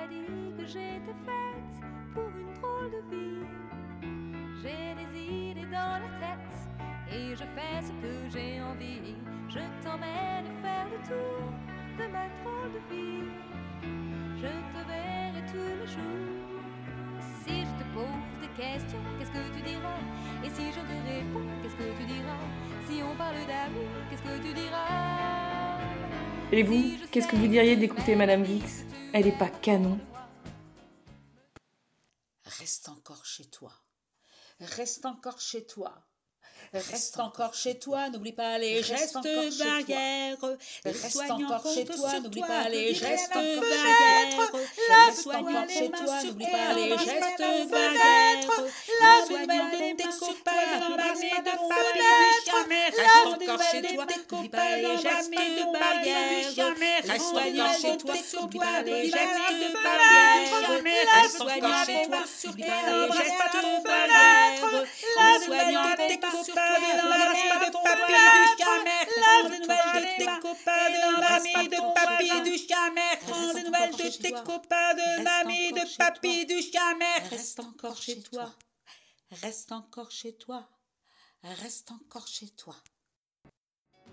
pas dit que j'étais faite pour une drôle de vie. J'ai des idées dans la tête et je fais ce que j'ai envie. Je t'emmène faire le tour de ma drôle de vie. Je te verrai tous les jours. Si je te pose des questions, qu'est-ce que tu diras? Et si je te réponds, qu'est-ce que tu diras? Si on parle d'amour, qu'est-ce que tu diras? Et vous, qu'est-ce que vous diriez d'écouter Madame Vix Elle est pas canon. Reste encore chez toi. Reste encore chez toi. Reste encore chez toi, n'oublie pas les gestes barrières. Reste encore chez toi, n'oublie pas les gestes barrières. Reste encore chez toi, n'oublie pas les gestes barrières. La soignant de tes copains de papy du jamais. Reste encore chez toi, pas les gestes barrières. Reste soignant chez toi, pas les gestes barrières. Reste encore chez toi, n'oublie pas les gestes barrières. La soignant de tes copains l'armée de papy du jamais. Prends des nouvelles de tes copains de mamie de papy du jamais. Prends des nouvelles de tes copains de mamie de papy du jamais. Reste encore chez toi. Reste encore chez toi. Reste encore chez toi.